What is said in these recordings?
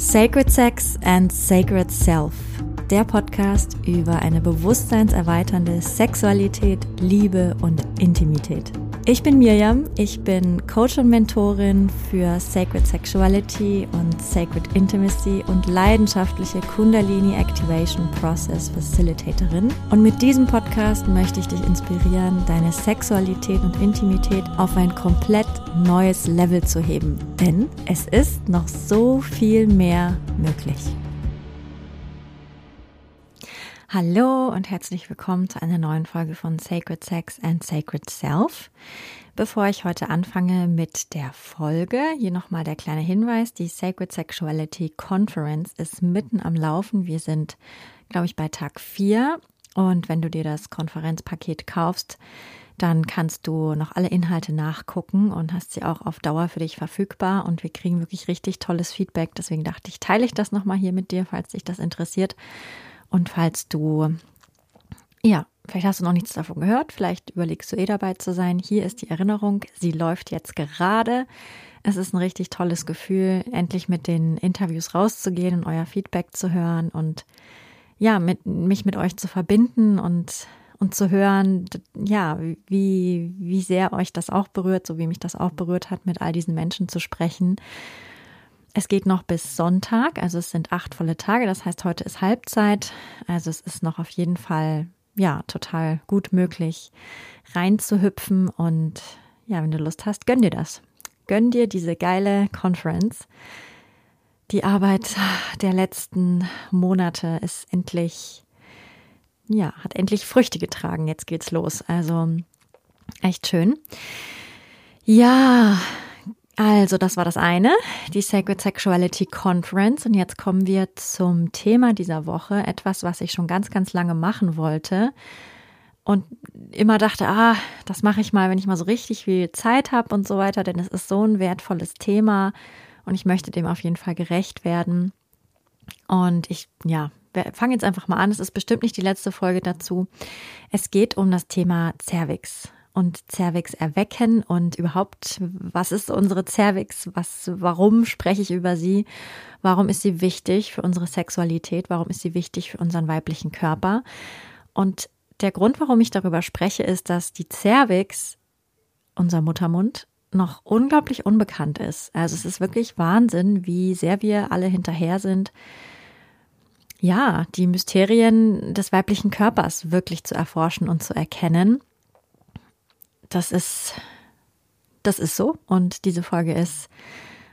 Sacred Sex and Sacred Self. Der Podcast über eine bewusstseinserweiternde Sexualität, Liebe und Intimität. Ich bin Mirjam, ich bin Coach und Mentorin für Sacred Sexuality und Sacred Intimacy und leidenschaftliche Kundalini Activation Process Facilitatorin. Und mit diesem Podcast möchte ich dich inspirieren, deine Sexualität und Intimität auf ein komplett neues Level zu heben. Denn es ist noch so viel mehr möglich. Hallo und herzlich willkommen zu einer neuen Folge von Sacred Sex and Sacred Self. Bevor ich heute anfange mit der Folge, hier nochmal der kleine Hinweis, die Sacred Sexuality Conference ist mitten am Laufen. Wir sind, glaube ich, bei Tag 4 und wenn du dir das Konferenzpaket kaufst, dann kannst du noch alle Inhalte nachgucken und hast sie auch auf Dauer für dich verfügbar. Und wir kriegen wirklich richtig tolles Feedback. Deswegen dachte ich, teile ich das nochmal hier mit dir, falls dich das interessiert. Und falls du, ja, vielleicht hast du noch nichts davon gehört, vielleicht überlegst du eh dabei zu sein, hier ist die Erinnerung, sie läuft jetzt gerade. Es ist ein richtig tolles Gefühl, endlich mit den Interviews rauszugehen und euer Feedback zu hören und ja, mit, mich mit euch zu verbinden und, und zu hören, ja, wie, wie sehr euch das auch berührt, so wie mich das auch berührt hat, mit all diesen Menschen zu sprechen es geht noch bis Sonntag, also es sind acht volle Tage, das heißt, heute ist Halbzeit. Also es ist noch auf jeden Fall, ja, total gut möglich, reinzuhüpfen. Und ja, wenn du Lust hast, gönn dir das. Gönn dir diese geile Conference. Die Arbeit der letzten Monate ist endlich, ja, hat endlich Früchte getragen. Jetzt geht's los. Also echt schön. Ja, also, das war das eine, die Sacred Sexuality Conference. Und jetzt kommen wir zum Thema dieser Woche. Etwas, was ich schon ganz, ganz lange machen wollte. Und immer dachte, ah, das mache ich mal, wenn ich mal so richtig viel Zeit habe und so weiter, denn es ist so ein wertvolles Thema und ich möchte dem auf jeden Fall gerecht werden. Und ich, ja, fange jetzt einfach mal an. Es ist bestimmt nicht die letzte Folge dazu. Es geht um das Thema Cervix und Cervix erwecken und überhaupt, was ist unsere Cervix? Was, warum spreche ich über sie? Warum ist sie wichtig für unsere Sexualität? Warum ist sie wichtig für unseren weiblichen Körper? Und der Grund, warum ich darüber spreche, ist, dass die Cervix, unser Muttermund, noch unglaublich unbekannt ist. Also es ist wirklich Wahnsinn, wie sehr wir alle hinterher sind, ja, die Mysterien des weiblichen Körpers wirklich zu erforschen und zu erkennen das ist, das ist so. Und diese Folge ist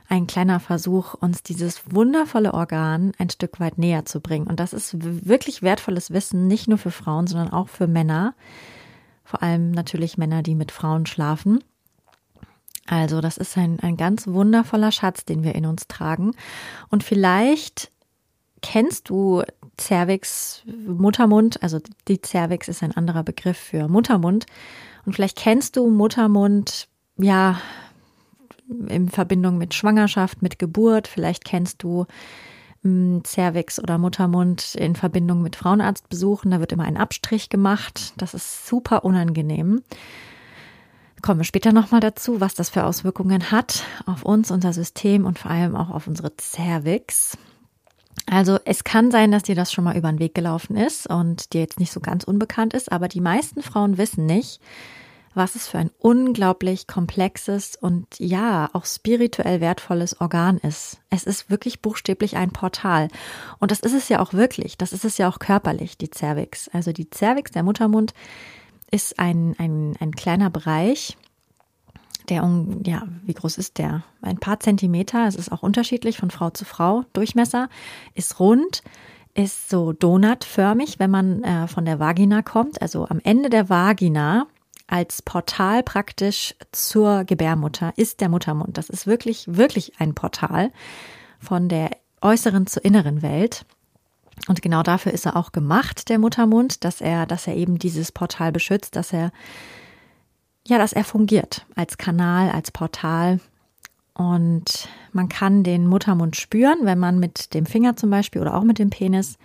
ein kleiner Versuch, uns dieses wundervolle Organ ein Stück weit näher zu bringen. Und das ist wirklich wertvolles Wissen, nicht nur für Frauen, sondern auch für Männer. Vor allem natürlich Männer, die mit Frauen schlafen. Also das ist ein, ein ganz wundervoller Schatz, den wir in uns tragen. Und vielleicht kennst du Cervix, Muttermund, also die Cervix ist ein anderer Begriff für Muttermund. Und vielleicht kennst du Muttermund, ja, in Verbindung mit Schwangerschaft, mit Geburt. Vielleicht kennst du hm, Cervix oder Muttermund in Verbindung mit Frauenarztbesuchen. Da wird immer ein Abstrich gemacht. Das ist super unangenehm. Kommen wir später nochmal dazu, was das für Auswirkungen hat auf uns, unser System und vor allem auch auf unsere Cervix. Also es kann sein, dass dir das schon mal über den Weg gelaufen ist und dir jetzt nicht so ganz unbekannt ist, aber die meisten Frauen wissen nicht, was es für ein unglaublich komplexes und ja, auch spirituell wertvolles Organ ist. Es ist wirklich buchstäblich ein Portal. Und das ist es ja auch wirklich. Das ist es ja auch körperlich, die Cervix. Also die Cervix, der Muttermund, ist ein, ein, ein kleiner Bereich, der, ja, wie groß ist der? Ein paar Zentimeter. Es ist auch unterschiedlich von Frau zu Frau. Durchmesser ist rund, ist so donutförmig, wenn man äh, von der Vagina kommt. Also am Ende der Vagina als Portal praktisch zur Gebärmutter ist der Muttermund. Das ist wirklich, wirklich ein Portal von der äußeren zur inneren Welt. Und genau dafür ist er auch gemacht, der Muttermund, dass er, dass er eben dieses Portal beschützt, dass er, ja, dass er fungiert als Kanal, als Portal. Und man kann den Muttermund spüren, wenn man mit dem Finger zum Beispiel oder auch mit dem Penis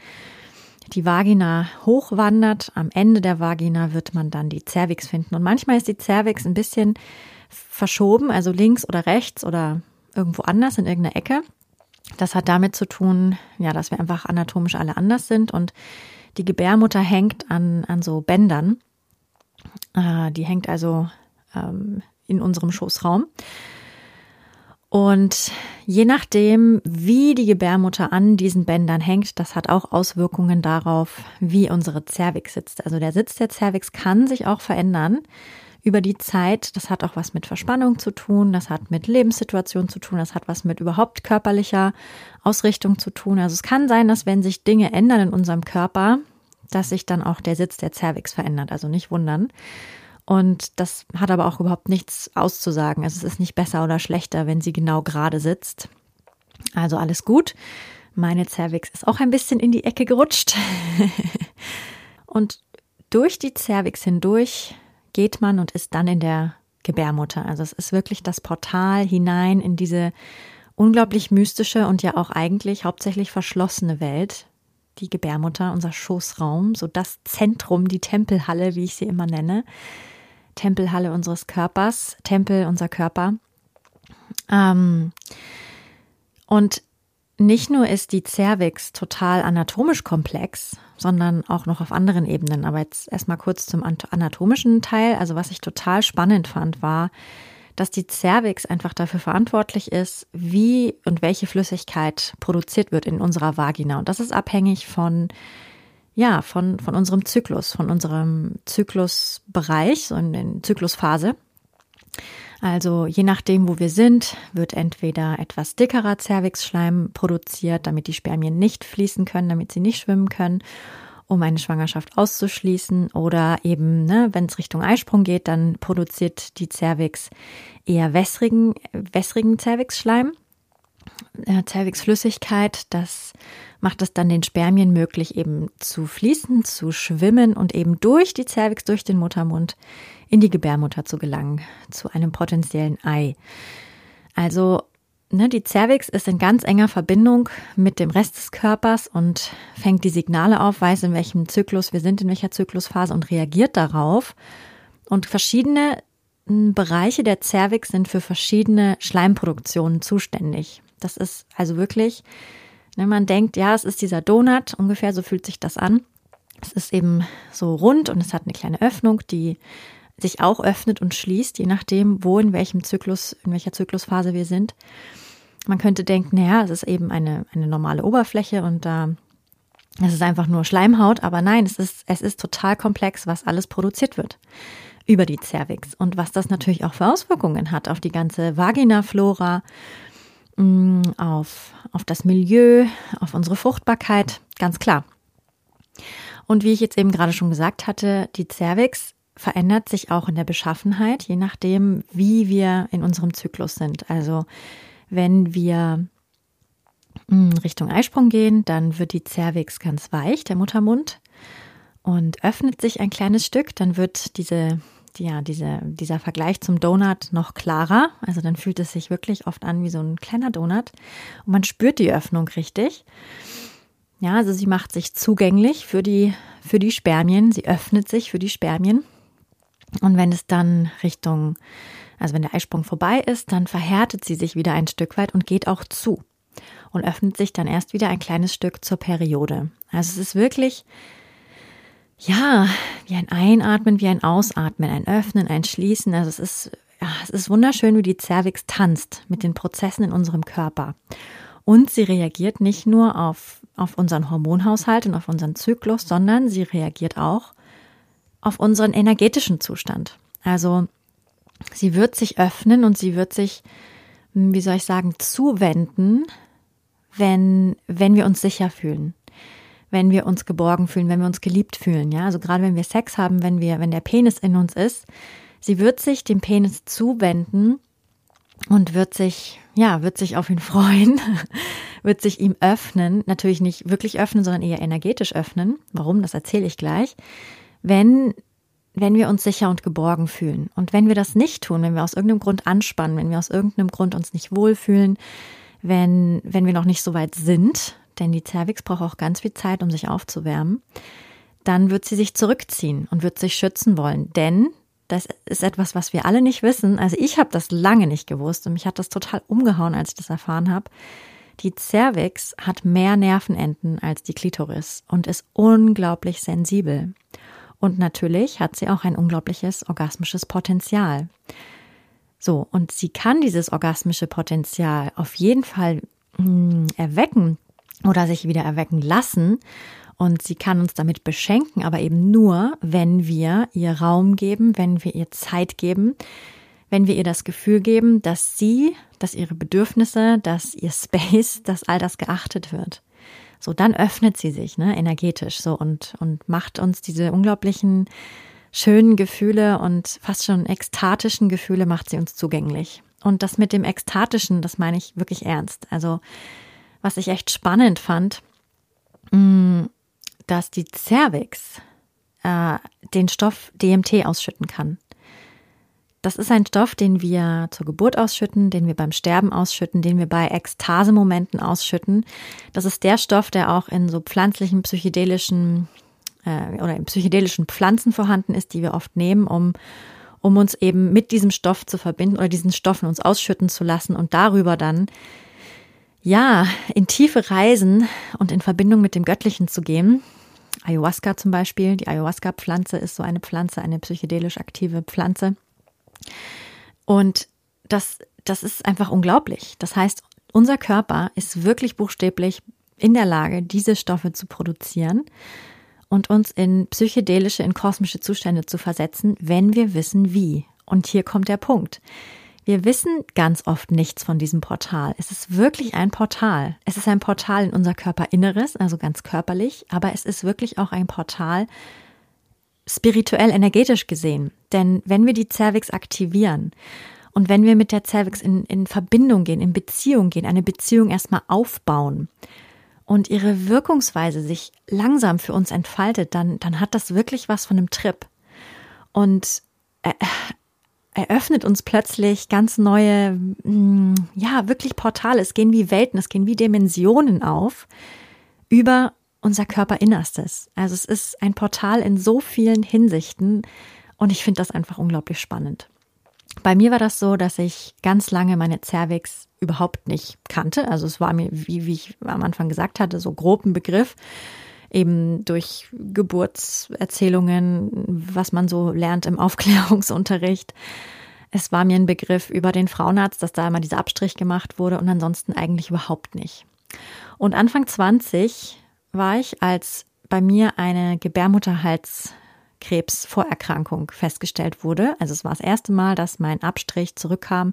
die Vagina hochwandert. Am Ende der Vagina wird man dann die Cervix finden. Und manchmal ist die Cervix ein bisschen verschoben, also links oder rechts oder irgendwo anders in irgendeiner Ecke. Das hat damit zu tun, ja, dass wir einfach anatomisch alle anders sind und die Gebärmutter hängt an, an so Bändern. Äh, die hängt also ähm, in unserem Schoßraum. Und je nachdem, wie die Gebärmutter an diesen Bändern hängt, das hat auch Auswirkungen darauf, wie unsere Cervix sitzt. Also der Sitz der Cervix kann sich auch verändern über die Zeit. Das hat auch was mit Verspannung zu tun, das hat mit Lebenssituation zu tun, das hat was mit überhaupt körperlicher Ausrichtung zu tun. Also es kann sein, dass wenn sich Dinge ändern in unserem Körper, dass sich dann auch der Sitz der Cervix verändert. Also nicht wundern. Und das hat aber auch überhaupt nichts auszusagen. Also es ist nicht besser oder schlechter, wenn sie genau gerade sitzt. Also alles gut. Meine Cervix ist auch ein bisschen in die Ecke gerutscht. und durch die Cervix hindurch geht man und ist dann in der Gebärmutter. Also es ist wirklich das Portal hinein in diese unglaublich mystische und ja auch eigentlich hauptsächlich verschlossene Welt. Die Gebärmutter, unser Schoßraum, so das Zentrum, die Tempelhalle, wie ich sie immer nenne. Tempelhalle unseres Körpers, Tempel unser Körper. Ähm, und nicht nur ist die Cervix total anatomisch komplex, sondern auch noch auf anderen Ebenen. Aber jetzt erstmal kurz zum anatomischen Teil. Also was ich total spannend fand, war, dass die Cervix einfach dafür verantwortlich ist, wie und welche Flüssigkeit produziert wird in unserer Vagina. Und das ist abhängig von ja, von, von unserem Zyklus, von unserem Zyklusbereich, so in der Zyklusphase. Also je nachdem, wo wir sind, wird entweder etwas dickerer Zervixschleim produziert, damit die Spermien nicht fließen können, damit sie nicht schwimmen können, um eine Schwangerschaft auszuschließen. Oder eben, ne, wenn es Richtung Eisprung geht, dann produziert die Zervix eher wässrigen, wässrigen Zervixschleim. Äh, Zervixflüssigkeit, das macht es dann den Spermien möglich, eben zu fließen, zu schwimmen und eben durch die Cervix, durch den Muttermund in die Gebärmutter zu gelangen, zu einem potenziellen Ei. Also ne, die Cervix ist in ganz enger Verbindung mit dem Rest des Körpers und fängt die Signale auf, weiß, in welchem Zyklus wir sind, in welcher Zyklusphase und reagiert darauf. Und verschiedene hm, Bereiche der Cervix sind für verschiedene Schleimproduktionen zuständig. Das ist also wirklich wenn man denkt, ja, es ist dieser Donut, ungefähr so fühlt sich das an. Es ist eben so rund und es hat eine kleine Öffnung, die sich auch öffnet und schließt, je nachdem, wo in welchem Zyklus, in welcher Zyklusphase wir sind. Man könnte denken, naja, es ist eben eine, eine normale Oberfläche und da äh, es ist einfach nur Schleimhaut, aber nein, es ist, es ist total komplex, was alles produziert wird über die Cervix und was das natürlich auch für Auswirkungen hat auf die ganze Vaginaflora, Mm, auf, auf das Milieu, auf unsere Fruchtbarkeit, ganz klar. Und wie ich jetzt eben gerade schon gesagt hatte, die Cervix verändert sich auch in der Beschaffenheit, je nachdem, wie wir in unserem Zyklus sind. Also wenn wir mm, Richtung Eisprung gehen, dann wird die Cervix ganz weich, der Muttermund, und öffnet sich ein kleines Stück. Dann wird diese ja, diese, dieser Vergleich zum Donut noch klarer. Also dann fühlt es sich wirklich oft an wie so ein kleiner Donut und man spürt die Öffnung richtig. Ja, also sie macht sich zugänglich für die, für die Spermien. Sie öffnet sich für die Spermien. Und wenn es dann Richtung, also wenn der Eisprung vorbei ist, dann verhärtet sie sich wieder ein Stück weit und geht auch zu und öffnet sich dann erst wieder ein kleines Stück zur Periode. Also es ist wirklich ja, wie ein Einatmen, wie ein Ausatmen, ein Öffnen, ein Schließen. Also es ist, ja, es ist wunderschön, wie die Cervix tanzt mit den Prozessen in unserem Körper. Und sie reagiert nicht nur auf, auf unseren Hormonhaushalt und auf unseren Zyklus, sondern sie reagiert auch auf unseren energetischen Zustand. Also sie wird sich öffnen und sie wird sich, wie soll ich sagen, zuwenden, wenn, wenn wir uns sicher fühlen wenn wir uns geborgen fühlen, wenn wir uns geliebt fühlen. Ja, also gerade wenn wir Sex haben, wenn wir, wenn der Penis in uns ist, sie wird sich dem Penis zuwenden und wird sich, ja, wird sich auf ihn freuen, wird sich ihm öffnen, natürlich nicht wirklich öffnen, sondern eher energetisch öffnen. Warum? Das erzähle ich gleich. Wenn wenn wir uns sicher und geborgen fühlen. Und wenn wir das nicht tun, wenn wir aus irgendeinem Grund anspannen, wenn wir aus irgendeinem Grund uns nicht wohlfühlen, wenn, wenn wir noch nicht so weit sind, denn die Cervix braucht auch ganz viel Zeit, um sich aufzuwärmen, dann wird sie sich zurückziehen und wird sich schützen wollen. Denn das ist etwas, was wir alle nicht wissen. Also ich habe das lange nicht gewusst und mich hat das total umgehauen, als ich das erfahren habe. Die Cervix hat mehr Nervenenden als die Klitoris und ist unglaublich sensibel. Und natürlich hat sie auch ein unglaubliches orgasmisches Potenzial. So, und sie kann dieses orgasmische Potenzial auf jeden Fall mh, hm, erwecken oder sich wieder erwecken lassen. Und sie kann uns damit beschenken, aber eben nur, wenn wir ihr Raum geben, wenn wir ihr Zeit geben, wenn wir ihr das Gefühl geben, dass sie, dass ihre Bedürfnisse, dass ihr Space, dass all das geachtet wird. So, dann öffnet sie sich, ne, energetisch, so und, und macht uns diese unglaublichen schönen Gefühle und fast schon ekstatischen Gefühle macht sie uns zugänglich. Und das mit dem ekstatischen, das meine ich wirklich ernst. Also, was ich echt spannend fand, mm, dass die Cervix äh, den Stoff DMT ausschütten kann. Das ist ein Stoff, den wir zur Geburt ausschütten, den wir beim Sterben ausschütten, den wir bei Ekstasemomenten ausschütten. Das ist der Stoff, der auch in so pflanzlichen, psychedelischen äh, oder in psychedelischen Pflanzen vorhanden ist, die wir oft nehmen, um, um uns eben mit diesem Stoff zu verbinden oder diesen Stoffen uns ausschütten zu lassen und darüber dann ja, in tiefe Reisen und in Verbindung mit dem Göttlichen zu gehen. Ayahuasca zum Beispiel, die Ayahuasca-Pflanze ist so eine Pflanze, eine psychedelisch aktive Pflanze. Und das, das ist einfach unglaublich. Das heißt, unser Körper ist wirklich buchstäblich in der Lage, diese Stoffe zu produzieren und uns in psychedelische, in kosmische Zustände zu versetzen, wenn wir wissen wie. Und hier kommt der Punkt. Wir wissen ganz oft nichts von diesem Portal. Es ist wirklich ein Portal. Es ist ein Portal in unser Körperinneres, also ganz körperlich, aber es ist wirklich auch ein Portal spirituell energetisch gesehen. Denn wenn wir die Cervix aktivieren und wenn wir mit der Cervix in, in Verbindung gehen, in Beziehung gehen, eine Beziehung erstmal aufbauen und ihre Wirkungsweise sich langsam für uns entfaltet, dann, dann hat das wirklich was von einem Trip. Und äh, eröffnet uns plötzlich ganz neue, mm, ja, wirklich Portale. Es gehen wie Welten, es gehen wie Dimensionen auf über unser Körperinnerstes. Also es ist ein Portal in so vielen Hinsichten und ich finde das einfach unglaublich spannend. Bei mir war das so, dass ich ganz lange meine Cervix überhaupt nicht kannte. Also es war mir, wie, wie ich am Anfang gesagt hatte, so grob ein Begriff. Eben durch Geburtserzählungen, was man so lernt im Aufklärungsunterricht. Es war mir ein Begriff über den Frauenarzt, dass da immer dieser Abstrich gemacht wurde und ansonsten eigentlich überhaupt nicht. Und Anfang 20 war ich, als bei mir eine Gebärmutterhalskrebsvorerkrankung festgestellt wurde. Also es war das erste Mal, dass mein Abstrich zurückkam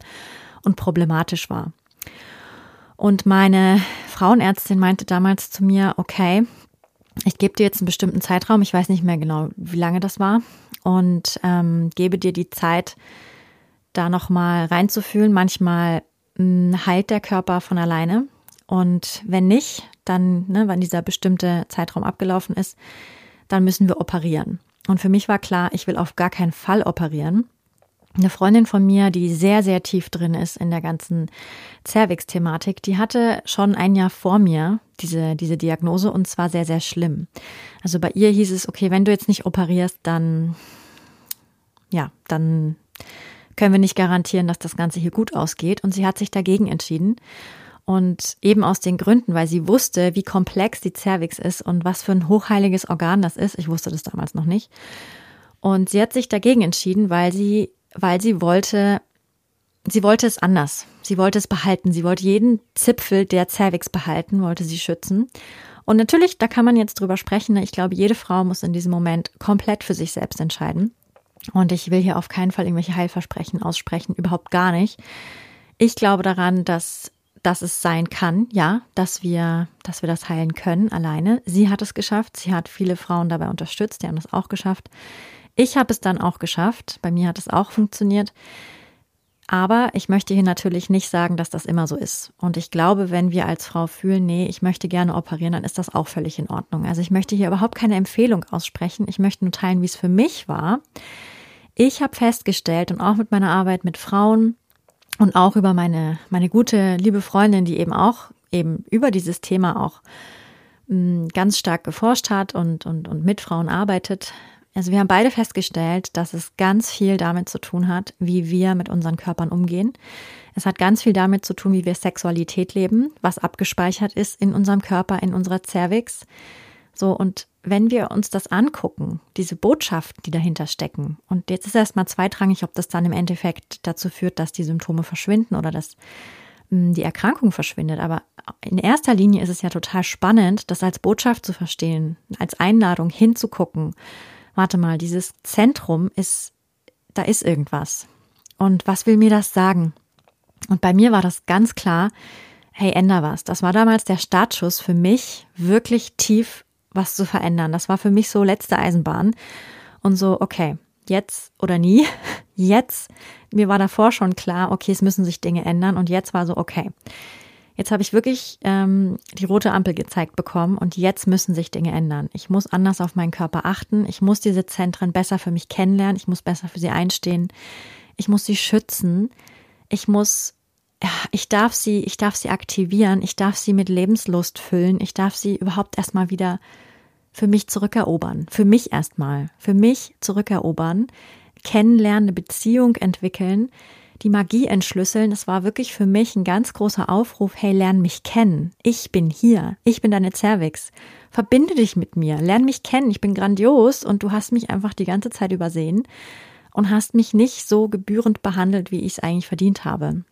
und problematisch war. Und meine Frauenärztin meinte damals zu mir, okay, ich gebe dir jetzt einen bestimmten Zeitraum, ich weiß nicht mehr genau, wie lange das war, und ähm, gebe dir die Zeit, da nochmal reinzufühlen. Manchmal mh, hm, heilt der Körper von alleine. Und wenn nicht, dann, ne, wenn dieser bestimmte Zeitraum abgelaufen ist, dann müssen wir operieren. Und für mich war klar, ich will auf gar keinen Fall operieren. Eine Freundin von mir, die sehr, sehr tief drin ist in der ganzen Cervix-Thematik, die hatte schon ein Jahr vor mir diese, diese Diagnose und zwar sehr, sehr schlimm. Also bei ihr hieß es, okay, wenn du jetzt nicht operierst, dann, ja, dann können wir nicht garantieren, dass das Ganze hier gut ausgeht. Und sie hat sich dagegen entschieden. Und eben aus den Gründen, weil sie wusste, wie komplex die Cervix ist und was für ein hochheiliges Organ das ist. Ich wusste das damals noch nicht. Und sie hat sich dagegen entschieden, weil sie, weil sie wollte, sie wollte es anders. Sie wollte es behalten. Sie wollte jeden Zipfel der Cervix behalten, wollte sie schützen. Und natürlich, da kann man jetzt drüber sprechen. Ich glaube, jede Frau muss in diesem Moment komplett für sich selbst entscheiden. Und ich will hier auf keinen Fall irgendwelche Heilversprechen aussprechen, überhaupt gar nicht. Ich glaube daran, dass dass es sein kann, ja, dass wir, dass wir das heilen können alleine. Sie hat es geschafft. Sie hat viele Frauen dabei unterstützt. Die haben das auch geschafft. Ich habe es dann auch geschafft. Bei mir hat es auch funktioniert. Aber ich möchte hier natürlich nicht sagen, dass das immer so ist. Und ich glaube, wenn wir als Frau fühlen, nee, ich möchte gerne operieren, dann ist das auch völlig in Ordnung. Also ich möchte hier überhaupt keine Empfehlung aussprechen. Ich möchte nur teilen, wie es für mich war. Ich habe festgestellt und auch mit meiner Arbeit mit Frauen, und auch über meine, meine gute, liebe Freundin, die eben auch eben über dieses Thema auch mh, mm, ganz stark geforscht hat und, und, und mit Frauen arbeitet, Also wir haben beide festgestellt, dass es ganz viel damit zu tun hat, wie wir mit unseren Körpern umgehen. Es hat ganz viel damit zu tun, wie wir Sexualität leben, was abgespeichert ist in unserem Körper, in unserer Cervix. So, und wenn wir uns das angucken, diese Botschaften, die dahinter stecken, und jetzt ist erstmal zweitrangig, ob das dann im Endeffekt dazu führt, dass die Symptome verschwinden oder dass hm, die Erkrankung verschwindet. Aber in erster Linie ist es ja total spannend, das als Botschaft zu verstehen, als Einladung hinzugucken. Warte mal, dieses Zentrum ist, da ist irgendwas. Und was will mir das sagen? Und bei mir war das ganz klar, hey, änder was. Das war damals der Startschuss für mich, wirklich tief was zu verändern. Das war für mich so letzte Eisenbahn. Und so, okay, jetzt oder nie. Jetzt, mir war davor schon klar, okay, es müssen sich Dinge ändern. Und jetzt war so, okay, jetzt habe ich wirklich ähm, die rote Ampel gezeigt bekommen und jetzt müssen sich Dinge ändern. Ich muss anders auf meinen Körper achten. Ich muss diese Zentren besser für mich kennenlernen. Ich muss besser für sie einstehen. Ich muss sie schützen. Ich muss ich darf sie, ich darf sie aktivieren, ich darf sie mit Lebenslust füllen, ich darf sie überhaupt erstmal wieder für mich zurückerobern, für mich erstmal, für mich zurückerobern, kennenlernen, eine Beziehung entwickeln, die Magie entschlüsseln. Das war wirklich für mich ein ganz großer Aufruf, hey, lern mich kennen. Ich bin hier. Ich bin deine Cervix. Verbinde dich mit mir. Lern mich kennen. Ich bin grandios und du hast mich einfach die ganze Zeit übersehen und hast mich nicht so gebührend behandelt, wie ich es eigentlich verdient habe.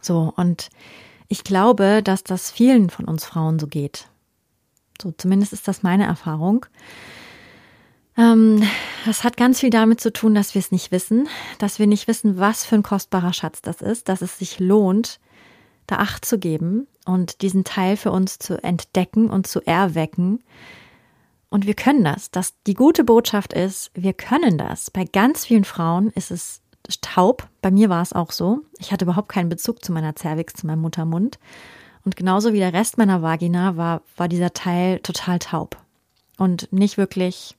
So, und ich glaube, dass das vielen von uns Frauen so geht. So, zumindest ist das meine Erfahrung. Ähm, das hat ganz viel damit zu tun, dass wir es nicht wissen, dass wir nicht wissen, was für ein kostbarer Schatz das ist, dass es sich lohnt, da Acht zu geben und diesen Teil für uns zu entdecken und zu erwecken. Und wir können das. Das die gute Botschaft ist, wir können das. Bei ganz vielen Frauen ist es taub. Bei mir war es auch so. Ich hatte überhaupt keinen Bezug zu meiner Cervix, zu meinem Muttermund. Und genauso wie der Rest meiner Vagina war, war dieser Teil total taub und nicht wirklich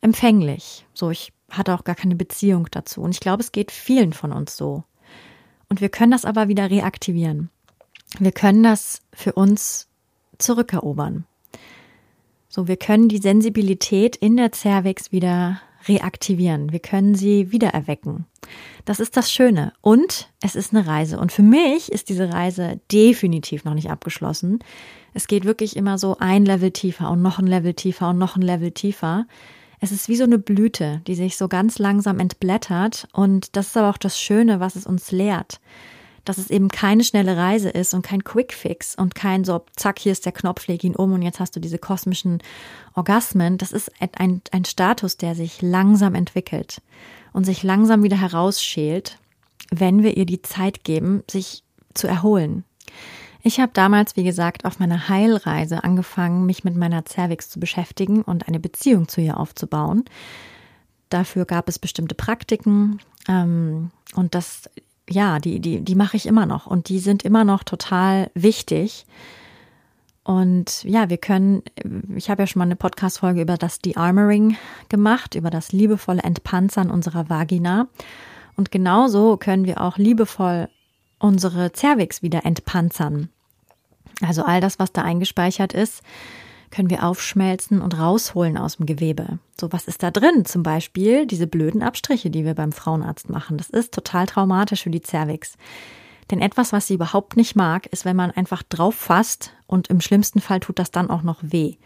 empfänglich. So, ich hatte auch gar keine Beziehung dazu. Und ich glaube, es geht vielen von uns so. Und wir können das aber wieder reaktivieren. Wir können das für uns zurückerobern. So, wir können die Sensibilität in der Cervix wieder reaktivieren. Wir können sie wiedererwecken. Das ist das Schöne. Und es ist eine Reise. Und für mich ist diese Reise definitiv noch nicht abgeschlossen. Es geht wirklich immer so ein Level tiefer und noch ein Level tiefer und noch ein Level tiefer. Es ist wie so eine Blüte, die sich so ganz langsam entblättert. Und das ist aber auch das Schöne, was es uns lehrt dass es eben keine schnelle Reise ist und kein Quickfix und kein so, zack, hier ist der Knopf, leg ihn um und jetzt hast du diese kosmischen Orgasmen. Das ist ein, ein Status, der sich langsam entwickelt und sich langsam wieder herausschält, wenn wir ihr die Zeit geben, sich zu erholen. Ich habe damals, wie gesagt, auf meiner Heilreise angefangen, mich mit meiner Cervix zu beschäftigen und eine Beziehung zu ihr aufzubauen. Dafür gab es bestimmte Praktiken ähm, und das ja, die, die, die mache ich immer noch und die sind immer noch total wichtig. Und ja, wir können, ich habe ja schon mal eine Podcast-Folge über das De-Armoring gemacht, über das liebevolle Entpanzern unserer Vagina. Und genauso können wir auch liebevoll unsere Cervix wieder entpanzern. Also all das, was da eingespeichert ist, können wir aufschmelzen und rausholen aus dem Gewebe. So, was ist da drin? Zum Beispiel diese blöden Abstriche, die wir beim Frauenarzt machen. Das ist total traumatisch für die Cervix. Denn etwas, was sie überhaupt nicht mag, ist, wenn man einfach drauf fasst und im schlimmsten Fall tut das dann auch noch weh.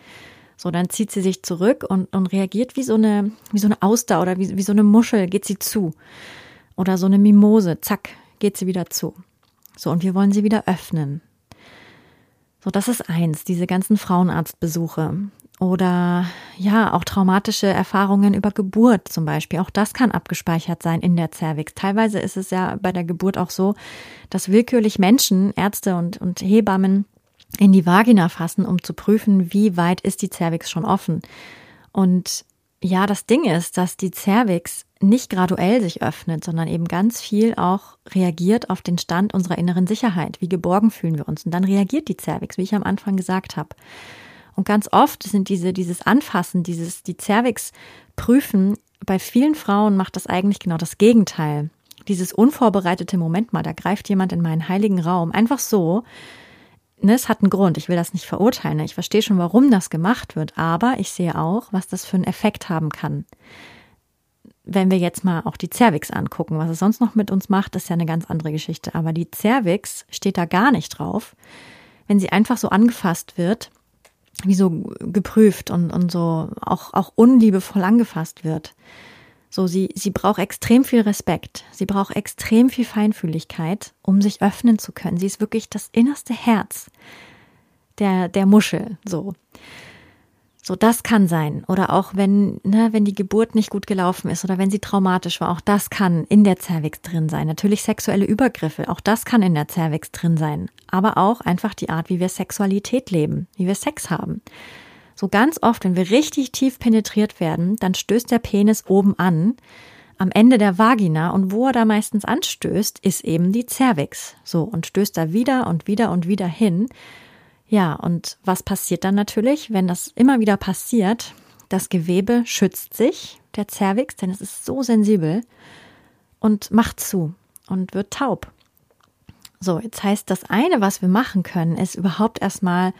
So, dann zieht sie sich zurück und, und reagiert wie so eine, wie so eine Auster oder wie, wie so eine Muschel geht sie zu. Oder so eine Mimose, zack, geht sie wieder zu. So, und wir wollen sie wieder öffnen. So, das ist eins, diese ganzen Frauenarztbesuche. Oder ja, auch traumatische Erfahrungen über Geburt zum Beispiel. Auch das kann abgespeichert sein in der Cervix. Teilweise ist es ja bei der Geburt auch so, dass willkürlich Menschen, Ärzte und, und Hebammen in die Vagina fassen, um zu prüfen, wie weit ist die Cervix schon offen. Und ja, das Ding ist, dass die Cervix nicht graduell sich öffnet, sondern eben ganz viel auch reagiert auf den Stand unserer inneren Sicherheit. Wie geborgen fühlen wir uns? Und dann reagiert die Cervix, wie ich am Anfang gesagt habe. Und ganz oft sind diese, dieses Anfassen, dieses, die Cervix prüfen, bei vielen Frauen macht das eigentlich genau das Gegenteil. Dieses unvorbereitete Moment mal, da greift jemand in meinen heiligen Raum, einfach so, ne, es hat einen Grund. Ich will das nicht verurteilen. Ich verstehe schon, warum das gemacht wird. Aber ich sehe auch, was das für einen Effekt haben kann. Wenn wir jetzt mal auch die Cervix angucken, was es sonst noch mit uns macht, ist ja eine ganz andere Geschichte. Aber die Cervix steht da gar nicht drauf. Wenn sie einfach so angefasst wird, wie so geprüft und, und so auch, auch unliebevoll angefasst wird. So, sie, sie braucht extrem viel Respekt. Sie braucht extrem viel Feinfühligkeit, um sich öffnen zu können. Sie ist wirklich das innerste Herz der, der Muschel, so. So, das kann sein. Oder auch wenn, ne, wenn die Geburt nicht gut gelaufen ist oder wenn sie traumatisch war, auch das kann in der Cervix drin sein. Natürlich sexuelle Übergriffe, auch das kann in der Cervix drin sein. Aber auch einfach die Art, wie wir Sexualität leben, wie wir Sex haben. So ganz oft, wenn wir richtig tief penetriert werden, dann stößt der Penis oben an, am Ende der Vagina und wo er da meistens anstößt, ist eben die Cervix. So und stößt da wieder und wieder und wieder hin. Ja, und was passiert dann natürlich, wenn das immer wieder passiert? Das Gewebe schützt sich, der Cervix, denn es ist so sensibel und macht zu und wird taub. So, jetzt heißt das eine, was wir machen können, ist überhaupt erstmal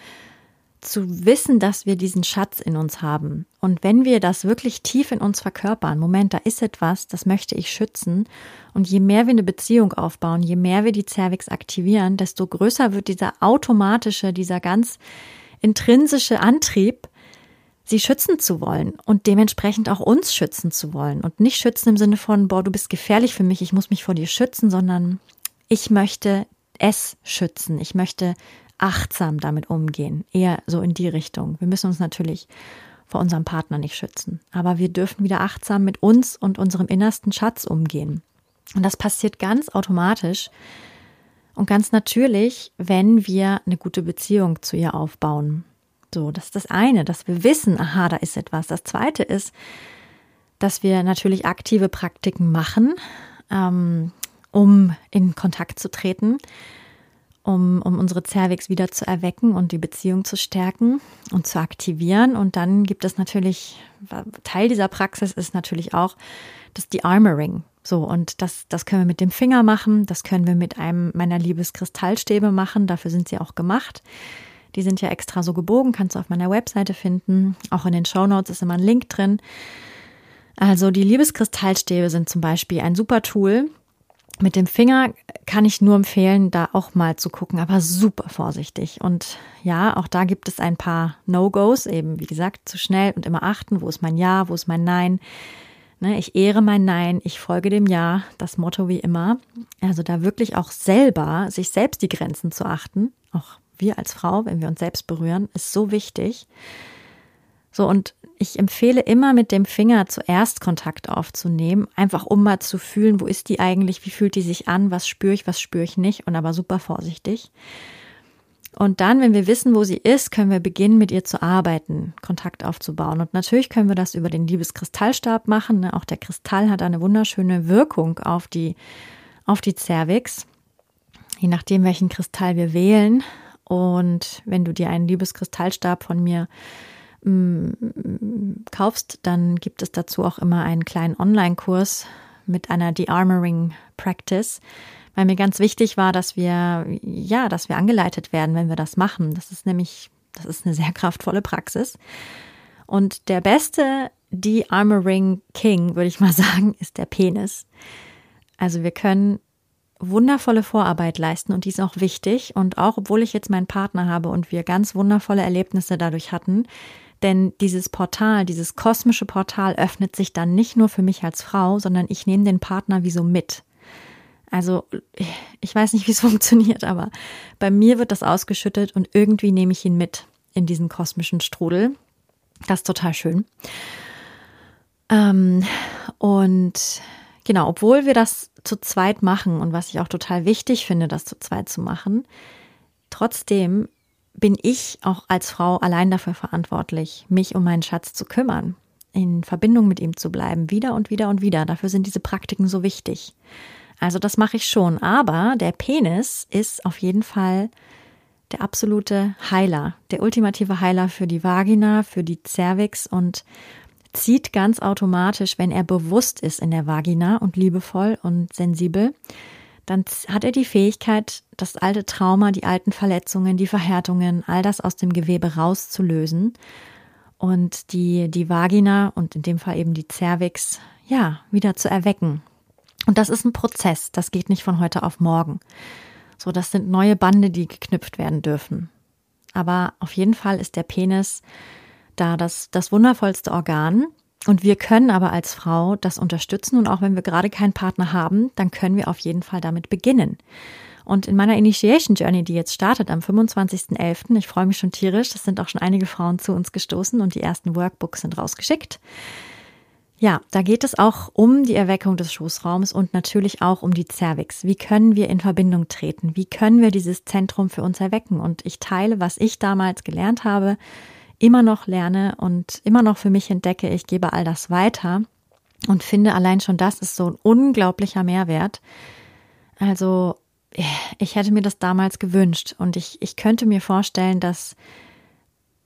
zu wissen, dass wir diesen Schatz in uns haben. Und wenn wir das wirklich tief in uns verkörpern, Moment, da ist etwas, das möchte ich schützen. Und je mehr wir eine Beziehung aufbauen, je mehr wir die Cervix aktivieren, desto größer wird dieser automatische, dieser ganz intrinsische Antrieb, sie schützen zu wollen und dementsprechend auch uns schützen zu wollen. Und nicht schützen im Sinne von, boah, du bist gefährlich für mich, ich muss mich vor dir schützen, sondern ich möchte es schützen. Ich möchte achtsam damit umgehen. Eher so in die Richtung. Wir müssen uns natürlich vor unserem Partner nicht schützen. Aber wir dürfen wieder achtsam mit uns und unserem innersten Schatz umgehen. Und das passiert ganz automatisch und ganz natürlich, wenn wir eine gute Beziehung zu ihr aufbauen. So, das ist das eine, dass wir wissen, aha, da ist etwas. Das zweite ist, dass wir natürlich aktive Praktiken machen, ähm, um in Kontakt zu treten um, um unsere Cervix wieder zu erwecken und die Beziehung zu stärken und zu aktivieren. Und dann gibt es natürlich, Teil dieser Praxis ist natürlich auch das De-Armoring. So, und das, das können wir mit dem Finger machen, das können wir mit einem meiner Liebeskristallstäbe machen, dafür sind sie auch gemacht. Die sind ja extra so gebogen, kannst du auf meiner Webseite finden. Auch in den Show Notes ist immer ein Link drin. Also die Liebeskristallstäbe sind zum Beispiel ein super Tool, mit dem Finger kann ich nur empfehlen, da auch mal zu gucken, aber super vorsichtig. Und ja, auch da gibt es ein paar No-Gos, eben wie gesagt, zu schnell und immer achten, wo ist mein Ja, wo ist mein Nein. Ne, ich ehre mein Nein, ich folge dem Ja, das Motto wie immer. Also da wirklich auch selber, sich selbst die Grenzen zu achten, auch wir als Frau, wenn wir uns selbst berühren, ist so wichtig. So, und ich empfehle immer mit dem Finger zuerst Kontakt aufzunehmen, einfach um mal zu fühlen, wo ist die eigentlich, wie fühlt die sich an, was spüre ich, was spüre ich nicht und aber super vorsichtig. Und dann, wenn wir wissen, wo sie ist, können wir beginnen, mit ihr zu arbeiten, Kontakt aufzubauen. Und natürlich können wir das über den Liebeskristallstab machen. Ne? Auch der Kristall hat eine wunderschöne Wirkung auf die, auf die Cervix, je nachdem, welchen Kristall wir wählen. Und wenn du dir einen Liebeskristallstab von mir kaufst, dann gibt es dazu auch immer einen kleinen Online-Kurs mit einer De-Armoring Practice, weil mir ganz wichtig war, dass wir, ja, dass wir angeleitet werden, wenn wir das machen. Das ist nämlich, das ist eine sehr kraftvolle Praxis. Und der beste De-Armoring King, würde ich mal sagen, ist der Penis. Also wir können wundervolle Vorarbeit leisten und die ist auch wichtig. Und auch obwohl ich jetzt meinen Partner habe und wir ganz wundervolle Erlebnisse dadurch hatten, denn dieses Portal, dieses kosmische Portal öffnet sich dann nicht nur für mich als Frau, sondern ich nehme den Partner wie so mit. Also ich weiß nicht, wie es funktioniert, aber bei mir wird das ausgeschüttet und irgendwie nehme ich ihn mit in diesen kosmischen Strudel. Das ist total schön. Ähm, und genau, obwohl wir das zu zweit machen und was ich auch total wichtig finde, das zu zweit zu machen, trotzdem bin ich auch als Frau allein dafür verantwortlich, mich um meinen Schatz zu kümmern, in Verbindung mit ihm zu bleiben, wieder und wieder und wieder. Dafür sind diese Praktiken so wichtig. Also das mache ich schon, aber der Penis ist auf jeden Fall der absolute Heiler, der ultimative Heiler für die Vagina, für die Cervix und zieht ganz automatisch, wenn er bewusst ist in der Vagina und liebevoll und sensibel, dann hat er die Fähigkeit, das alte Trauma, die alten Verletzungen, die Verhärtungen, all das aus dem Gewebe rauszulösen und die, die Vagina und in dem Fall eben die Cervix, ja, wieder zu erwecken. Und das ist ein Prozess, das geht nicht von heute auf morgen. So, das sind neue Bande, die geknüpft werden dürfen. Aber auf jeden Fall ist der Penis da das, das wundervollste Organ und wir können aber als Frau das unterstützen und auch wenn wir gerade keinen Partner haben, dann können wir auf jeden Fall damit beginnen. Und in meiner Initiation Journey, die jetzt startet am 25.11., ich freue mich schon tierisch, es sind auch schon einige Frauen zu uns gestoßen und die ersten Workbooks sind rausgeschickt. Ja, da geht es auch um die Erweckung des Schoßraums und natürlich auch um die Cervix. Wie können wir in Verbindung treten? Wie können wir dieses Zentrum für uns erwecken? Und ich teile, was ich damals gelernt habe, immer noch lerne und immer noch für mich entdecke, ich gebe all das weiter und finde allein schon das ist so ein unglaublicher Mehrwert. Also ich hätte mir das damals gewünscht und ich, ich könnte mir vorstellen, dass,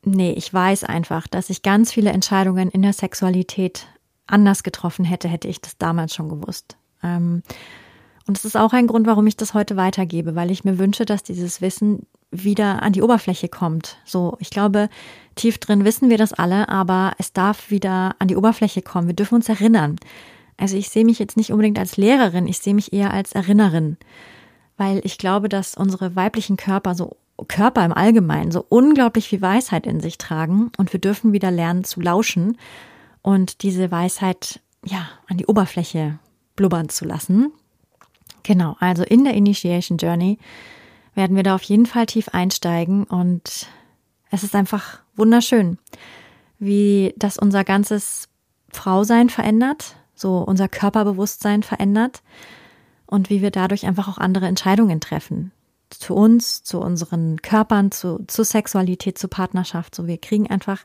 nee, ich weiß einfach, dass ich ganz viele Entscheidungen in der Sexualität anders getroffen hätte, hätte ich das damals schon gewusst. Ähm, und es ist auch ein Grund, warum ich das heute weitergebe, weil ich mir wünsche, dass dieses Wissen wieder an die Oberfläche kommt. So, ich glaube, tief drin wissen wir das alle, aber es darf wieder an die Oberfläche kommen. Wir dürfen uns erinnern. Also ich sehe mich jetzt nicht unbedingt als Lehrerin, ich sehe mich eher als Erinnerin, weil ich glaube, dass unsere weiblichen Körper so Körper im Allgemeinen so unglaublich viel Weisheit in sich tragen und wir dürfen wieder lernen zu lauschen und diese Weisheit ja an die Oberfläche blubbern zu lassen. Genau, also in der Initiation Journey werden wir da auf jeden Fall tief einsteigen und es ist einfach wunderschön, wie das unser ganzes Frausein verändert, so unser Körperbewusstsein verändert und wie wir dadurch einfach auch andere Entscheidungen treffen. Zu uns, zu unseren Körpern, zu, zu Sexualität, zu Partnerschaft. So, wir kriegen einfach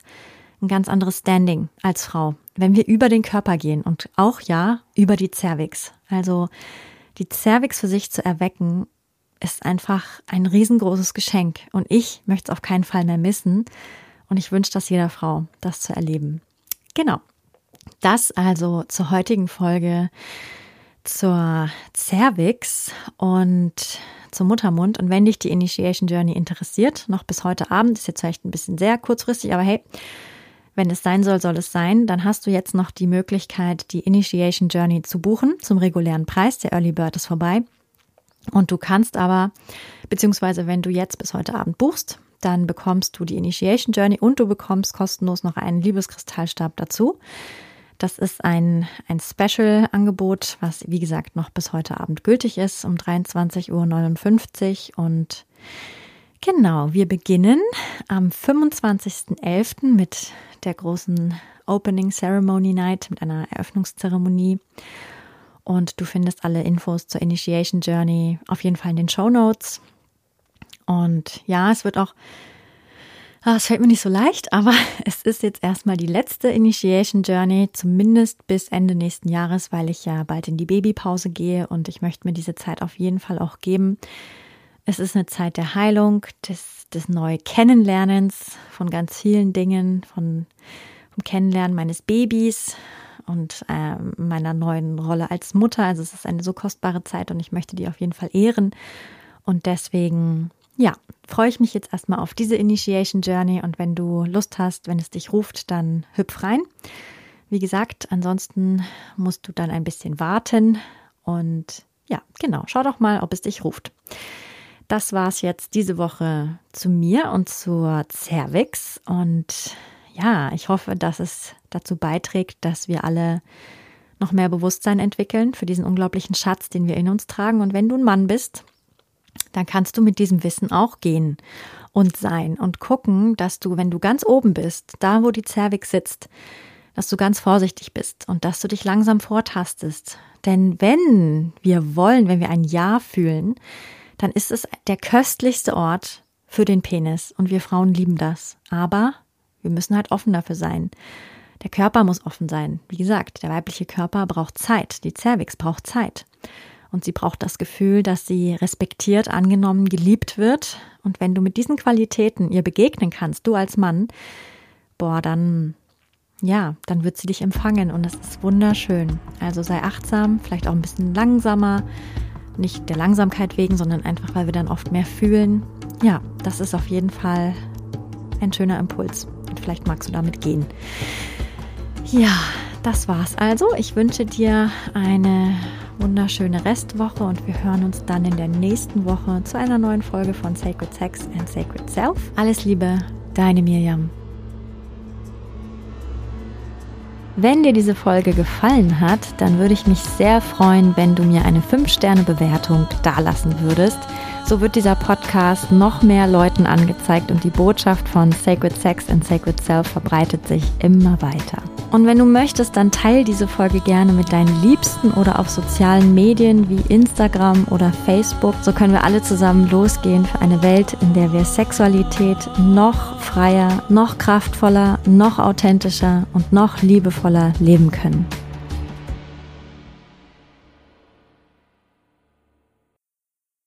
ein ganz anderes Standing als Frau, wenn wir über den Körper gehen und auch ja über die Cervix. Also die Cervix für sich zu erwecken ist einfach ein riesengroßes Geschenk und ich möchte es auf keinen Fall mehr missen und ich wünsche das jeder Frau, das zu erleben. Genau. Das also zur heutigen Folge zur Cervix und zum Muttermund. Und wenn dich die Initiation Journey interessiert, noch bis heute Abend, ist jetzt vielleicht ein bisschen sehr kurzfristig, aber hey, wenn es sein soll, soll es sein. Dann hast du jetzt noch die Möglichkeit, die Initiation Journey zu buchen zum regulären Preis. Der Early Bird ist vorbei. Und du kannst aber, beziehungsweise wenn du jetzt bis heute Abend buchst, dann bekommst du die Initiation Journey und du bekommst kostenlos noch einen Liebeskristallstab dazu. Das ist ein, ein Special-Angebot, was wie gesagt noch bis heute Abend gültig ist, um 23.59 Uhr. Und genau, wir beginnen am 25.11. mit der großen Opening Ceremony Night, mit einer Eröffnungszeremonie. Und du findest alle Infos zur Initiation Journey auf jeden Fall in den Show Notes. Und ja, es wird auch, ah, es fällt mir nicht so leicht, aber es ist jetzt erstmal die letzte Initiation Journey, zumindest bis Ende nächsten Jahres, weil ich ja bald in die Babypause gehe und ich möchte mir diese Zeit auf jeden Fall auch geben. Es ist eine Zeit der Heilung, des, des neu Kennenlernens von ganz vielen Dingen, von, vom Kennenlernen meines Babys, und äh, meiner neuen Rolle als Mutter. Also es ist eine so kostbare Zeit und ich möchte die auf jeden Fall ehren. Und deswegen, ja, freue ich mich jetzt erstmal auf diese Initiation Journey und wenn du Lust hast, wenn es dich ruft, dann hüpf rein. Wie gesagt, ansonsten musst du dann ein bisschen warten und ja, genau, schau doch mal, ob es dich ruft. Das war es jetzt diese Woche zu mir und zur Cervix und ja, ich hoffe, dass es dazu beiträgt, dass wir alle noch mehr Bewusstsein entwickeln für diesen unglaublichen Schatz, den wir in uns tragen. Und wenn du ein Mann bist, dann kannst du mit diesem Wissen auch gehen und sein und gucken, dass du, wenn du ganz oben bist, da wo die Zervix sitzt, dass du ganz vorsichtig bist und dass du dich langsam vortastest. Denn wenn wir wollen, wenn wir ein Ja fühlen, dann ist es der köstlichste Ort für den Penis und wir Frauen lieben das. Aber wir müssen halt offen dafür sein. Der Körper muss offen sein. Wie gesagt, der weibliche Körper braucht Zeit. Die Cervix braucht Zeit. Und sie braucht das Gefühl, dass sie respektiert, angenommen, geliebt wird. Und wenn du mit diesen Qualitäten ihr begegnen kannst, du als Mann, boah, dann, ja, dann wird sie dich empfangen und das ist wunderschön. Also sei achtsam, vielleicht auch ein bisschen langsamer Nicht der Langsamkeit wegen, sondern einfach, weil wir dann oft mehr fühlen. Ja, das ist auf jeden Fall ein schöner Impuls. Und vielleicht magst du damit gehen. Ja, das war's also. Ich wünsche dir eine wunderschöne Restwoche und wir hören uns dann in der nächsten Woche zu einer neuen Folge von Sacred Sex and Sacred Self. Alles Liebe, deine Miriam. Wenn dir diese Folge gefallen hat, dann würde ich mich sehr freuen, wenn du mir eine 5-Sterne-Bewertung dalassen würdest. So wird dieser Podcast noch mehr Leuten angezeigt und die Botschaft von Sacred Sex and Sacred Self verbreitet sich immer weiter. Und wenn du möchtest, dann teile diese Folge gerne mit deinen Liebsten oder auf sozialen Medien wie Instagram oder Facebook. So können wir alle zusammen losgehen für eine Welt, in der wir Sexualität noch freier, noch kraftvoller, noch authentischer und noch liebevoller leben können.